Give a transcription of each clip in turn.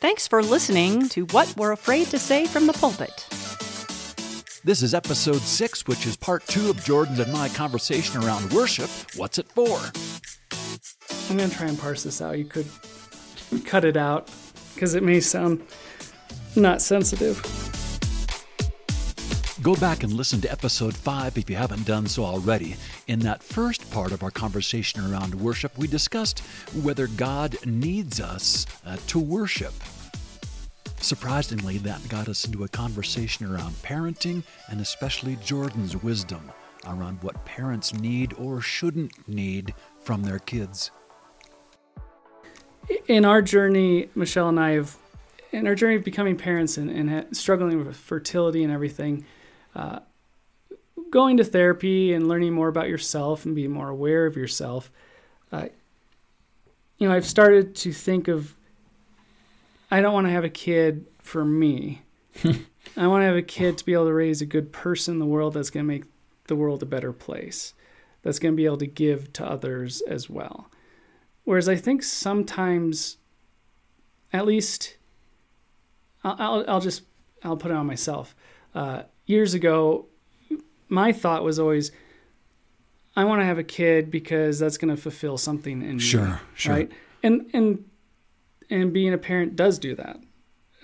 Thanks for listening to What We're Afraid to Say from the Pulpit. This is episode six, which is part two of Jordan's and my conversation around worship. What's it for? I'm going to try and parse this out. You could cut it out because it may sound not sensitive. Go back and listen to episode 5 if you haven't done so already. In that first part of our conversation around worship, we discussed whether God needs us uh, to worship. Surprisingly, that got us into a conversation around parenting and especially Jordan's wisdom around what parents need or shouldn't need from their kids. In our journey, Michelle and I have, in our journey of becoming parents and, and struggling with fertility and everything, uh, going to therapy and learning more about yourself and being more aware of yourself, uh, you know, I've started to think of I don't want to have a kid for me. I want to have a kid to be able to raise a good person in the world that's going to make the world a better place, that's going to be able to give to others as well. Whereas I think sometimes, at least, I'll, I'll, I'll just I'll put it on myself. Uh, years ago, my thought was always, I want to have a kid because that's going to fulfill something in sure, me, sure. right? And and and being a parent does do that.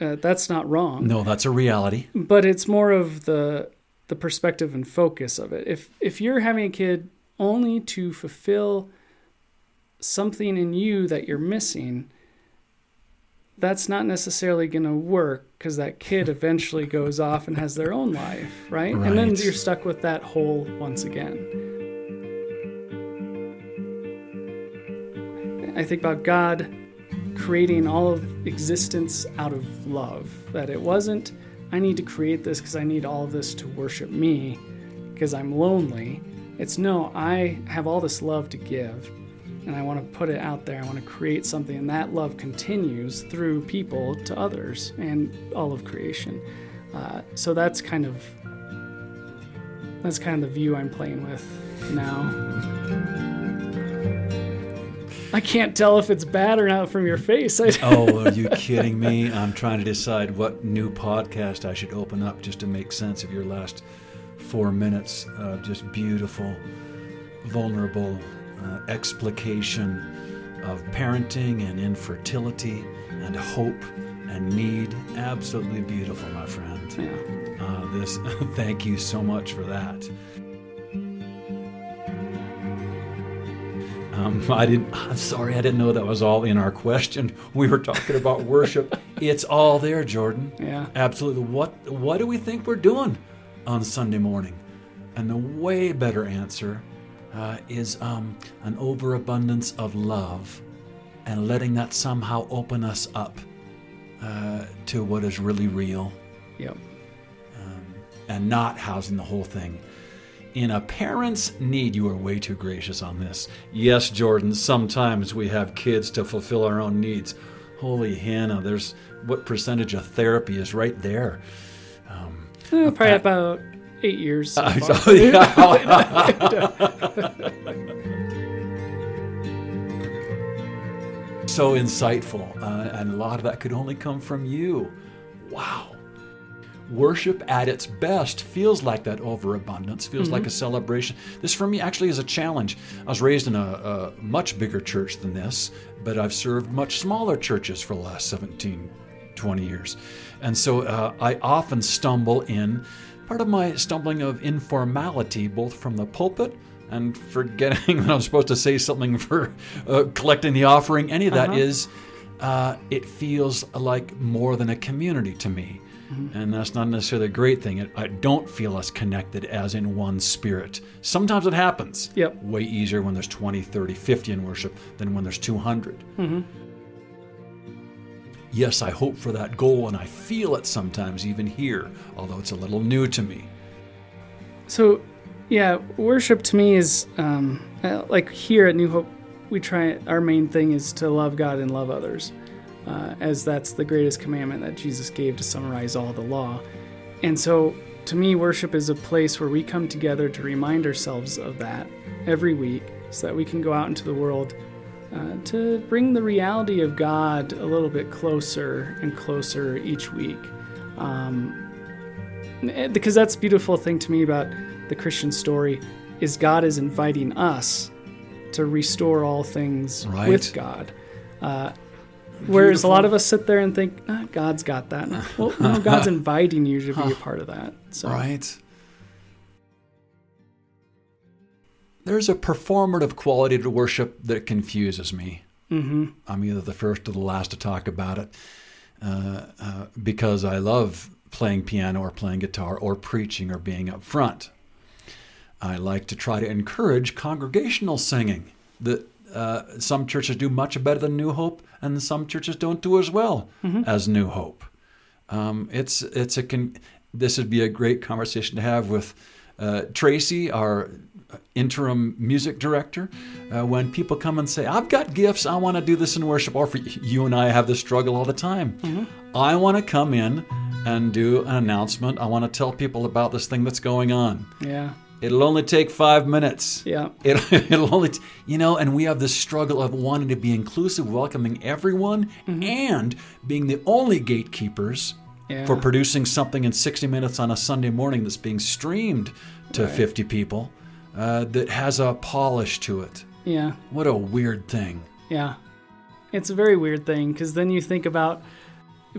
Uh, that's not wrong. No, that's a reality. But it's more of the the perspective and focus of it. If if you're having a kid only to fulfill something in you that you're missing, that's not necessarily going to work because that kid eventually goes off and has their own life, right? right? And then you're stuck with that hole once again. I think about God creating all of existence out of love. That it wasn't, I need to create this because I need all of this to worship me because I'm lonely. It's no, I have all this love to give and I want to put it out there. I want to create something, and that love continues through people to others and all of creation. Uh, so that's kind of that's kind of the view I'm playing with now. I can't tell if it's bad or not from your face. oh, are you kidding me? I'm trying to decide what new podcast I should open up just to make sense of your last four minutes of just beautiful, vulnerable uh, explication of parenting and infertility and hope and need. Absolutely beautiful, my friend. Yeah. Uh, this, thank you so much for that. Um, I didn't. I'm sorry, I didn't know that was all in our question. We were talking about worship. It's all there, Jordan. Yeah. Absolutely. What What do we think we're doing on Sunday morning? And the way better answer uh, is um, an overabundance of love, and letting that somehow open us up uh, to what is really real. Yep. Um, and not housing the whole thing in a parent's need. You are way too gracious on this. Yes, Jordan, sometimes we have kids to fulfill our own needs. Holy Hannah, there's what percentage of therapy is right there. Um, probably about eight years. So, so so insightful, uh, and a lot of that could only come from you. Wow worship at its best feels like that overabundance, feels mm-hmm. like a celebration. This for me actually is a challenge. I was raised in a, a, much bigger church than this, but I've served much smaller churches for the last 17, 20 years. And so uh, I often stumble in part of my stumbling of informality, both from the pulpit and forgetting that I'm supposed to say something for uh, collecting the offering. Any of that uh-huh. is, uh, it feels like more than a community to me. Mm-hmm. And that's not necessarily a great thing. I don't feel us connected as in one spirit. Sometimes it happens. Yep. Way easier when there's 20, 30, 50 in worship than when there's 200. Mm-hmm. Yes, I hope for that goal, and I feel it sometimes even here, although it's a little new to me. So, yeah, worship to me is um, uh, like here at New Hope, we try, our main thing is to love God and love others uh, as that's the greatest commandment that Jesus gave to summarize all the law. And so, to me, worship is a place where we come together to remind ourselves of that every week so that we can go out into the world uh, to bring the reality of God a little bit closer and closer each week. Um, because that's beautiful thing to me about the Christian story is God is inviting us to restore all things Right. with God. Uh, whereas a lot of us sit there and think, ah, God's got that. Well, no, God's inviting you to be a part of that. So, Right. There's a performative quality to worship that confuses me. hmm I'm either the first or the last to talk about it uh, uh, because I love playing piano or playing guitar or preaching or being up front. I like to try to encourage congregational singing that uh, some churches do much better than New Hope, and some churches don't do as well as New Hope. Um, it's it's a con- this would be a great conversation to have with uh, Tracy, our Uh, interim music director, uh, when people come and say, "I've got gifts, I want to do this in worship," or for you and I have this struggle all the time. Mm-hmm. I want to come in and do an announcement. I want to tell people about this thing that's going on. yeah, It'll only take five minutes. yeah, It, it'll only, t- you know, and we have this struggle of wanting to be inclusive, welcoming everyone, mm-hmm. and being the only gatekeepers yeah. for producing something in 60 minutes on a Sunday morning that's being streamed to Right. 50 people uh, that has a polish to it. yeah. What a weird thing. Yeah. It's a very weird thing because then you think about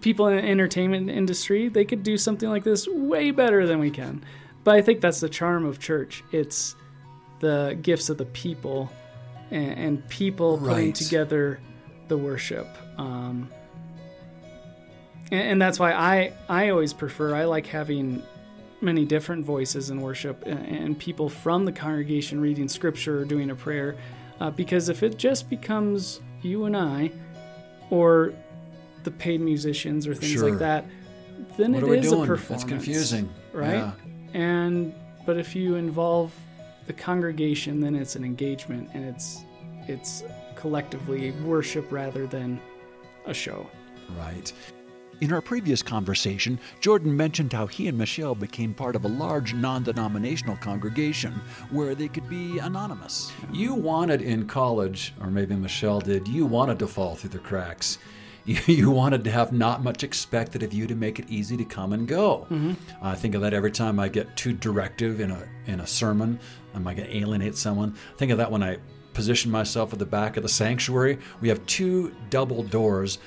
people in the entertainment industry, they could do something like this way better than we can. But I think that's the charm of church. It's the gifts of the people and, and people putting together the worship. Um, and, and that's why I, I always prefer, I like having many different voices in worship and, people from the congregation reading scripture or doing a prayer. Uh, because if it just becomes you and I, or the paid musicians or things Sure. like that, then What it doing? a performance. It's confusing. right? Yeah. And but if you involve the congregation, then it's an engagement and it's it's collectively worship rather than a show. Right. In our previous conversation, Jordan mentioned how he and Michelle became part of a large non denominational congregation where they could be anonymous. You wanted in college, or maybe Michelle did, you wanted to fall through the cracks. You, you wanted to have not much expected of you to make it easy to come and go. Mm-hmm. I think of that every time I get too directive in a in a sermon. Am I going to alienate someone? I think of that when I position myself at the back of the sanctuary. We have two double doors.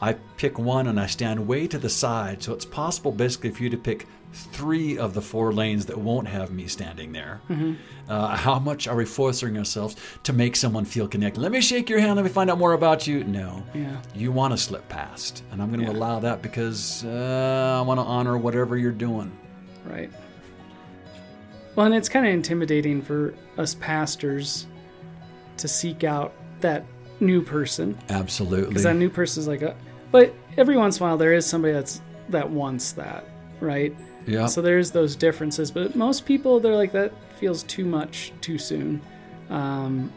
I pick one and I stand way to the side, so it's possible basically for you to pick three of the four lanes that won't have me standing there. Uh, how much are we forcing ourselves to make someone feel connected? Let me shake your hand. Let me find out more about you. No, Yeah. you want to slip past, and I'm going to Yeah. allow that because uh, I want to honor whatever you're doing. Right. Well, and it's kind of intimidating for us pastors to seek out that new person Absolutely. because that new person is like a. But every once in a while, there is somebody that's that wants that, right? yeah. So there's those differences, but most people they're like that feels too much too soon. Um,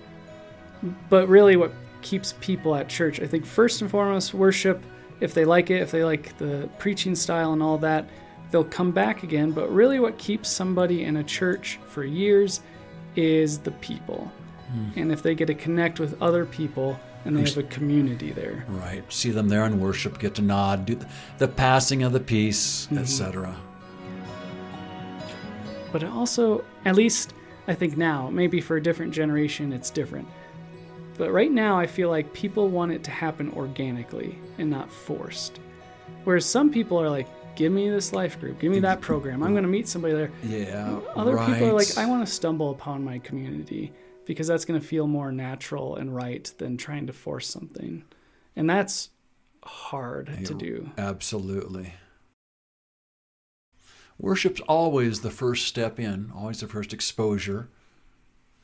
but really, what keeps people at church, I think, first and foremost, worship. If they like it, if they like the preaching style and all that, they'll come back again. But really, what keeps somebody in a church for years is the people, and if they get to connect with other people and they have a community there. Right. See them there in worship, get to nod, do the, passing of the peace, etc. Mm-hmm. but also at least i think now maybe for a different generation it's different but right now i feel like people want it to happen organically and not forced whereas some people are like give me this life group give me that program i'm mm. going to meet somebody there Yeah. other right. people are like i want to stumble upon my community because that's going to feel more natural and right than trying to force something and that's hard to do Absolutely. Worship's always the first step in, always the first exposure.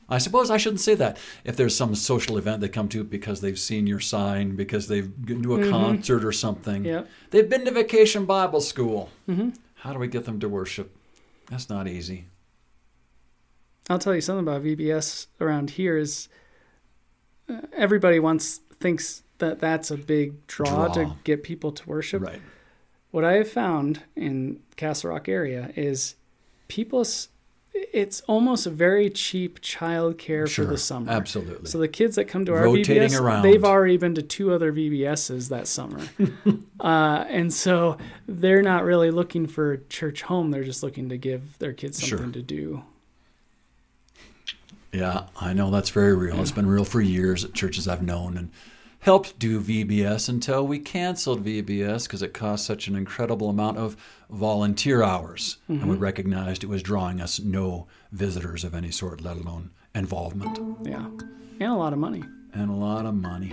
I suppose I shouldn't say that. If there's some social event they come to because they've seen your sign, because they've been to a concert or something, Yep. they've been to vacation Bible school. Mhm. How do we get them to worship? That's not easy. I'll tell you something about VBS around here is uh, everybody wants thinks that that's a big draw, Draw. to get people to worship. Right. What I have found in Castle Rock area is people it's almost a very cheap childcare Sure, for the summer. absolutely. So the kids that come to our Rotating VBS, around. they've already been to two other VBSs that summer, uh, and so they're not really looking for church home. They're just looking to give their kids Sure. something to do. Yeah, I know that's very real. It's been real for years at churches I've known and helped do VBS until we canceled VBS because it cost such an incredible amount of volunteer hours. And we mm-hmm. recognized it was drawing us no visitors of any sort, let alone involvement. Yeah, and a lot of money. and a lot of money.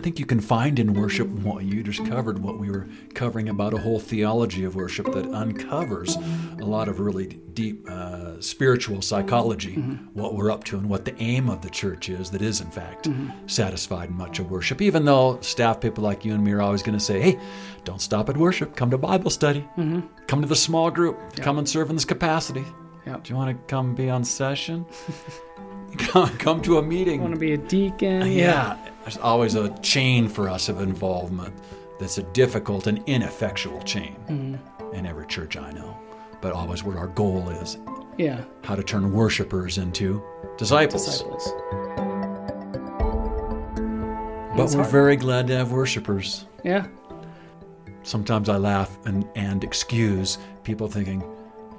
I think you can find in worship what you just covered, what we were covering about a whole theology of worship that uncovers a lot of really deep uh, spiritual psychology, mm-hmm. what we're up to, and what the aim of the church is that is, in fact, mm-hmm. satisfied in much of worship. Even though staff people like you and me are always going to say, hey, don't stop at worship, come to Bible study, mm-hmm. come to the small group, come and serve in this capacity. Yep. Do you want to come be on session? come, come to a meeting. Want to be a deacon? yeah. There's always a chain for us of involvement that's a difficult and ineffectual chain Mm-hmm. in every church I know. But always what our goal is yeah. how to turn worshipers into disciples. Disciples. But It's we're hard. very glad to have worshipers. Yeah. Sometimes I laugh and, and excuse people thinking,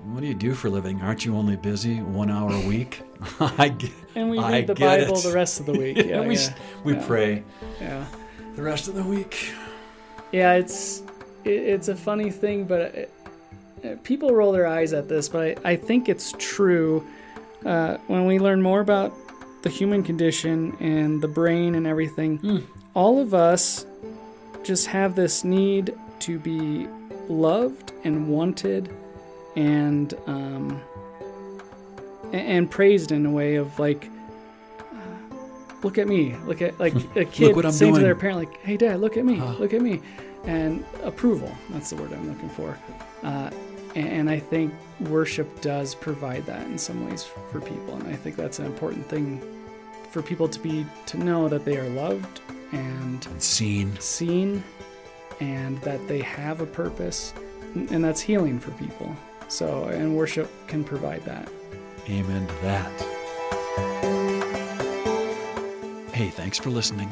what do you do for a living? Aren't you only busy one hour a week? I get, And we I read the get Bible it. the rest of the week. Yeah. and we, yeah. we yeah. pray Yeah. the rest of the week. Yeah, it's it, it's a funny thing, but it, it- people roll their eyes at this, but I, I think it's true. Uh, when we learn more about the human condition and the brain and everything, hmm. all of us just have this need to be loved and wanted and um, and praised in a way of like uh, look at me. Look at like a kid saying to their parent like hey dad look at me. Huh. look at me. And approval. That's the word i'm looking for. Uh, and, and i think worship does provide that in some ways for people. And i think that's an important thing for people to be to know that they are loved And seen. seen and that they have a purpose. And that's healing for people so and worship can provide that Amen to that. Hey, thanks for listening.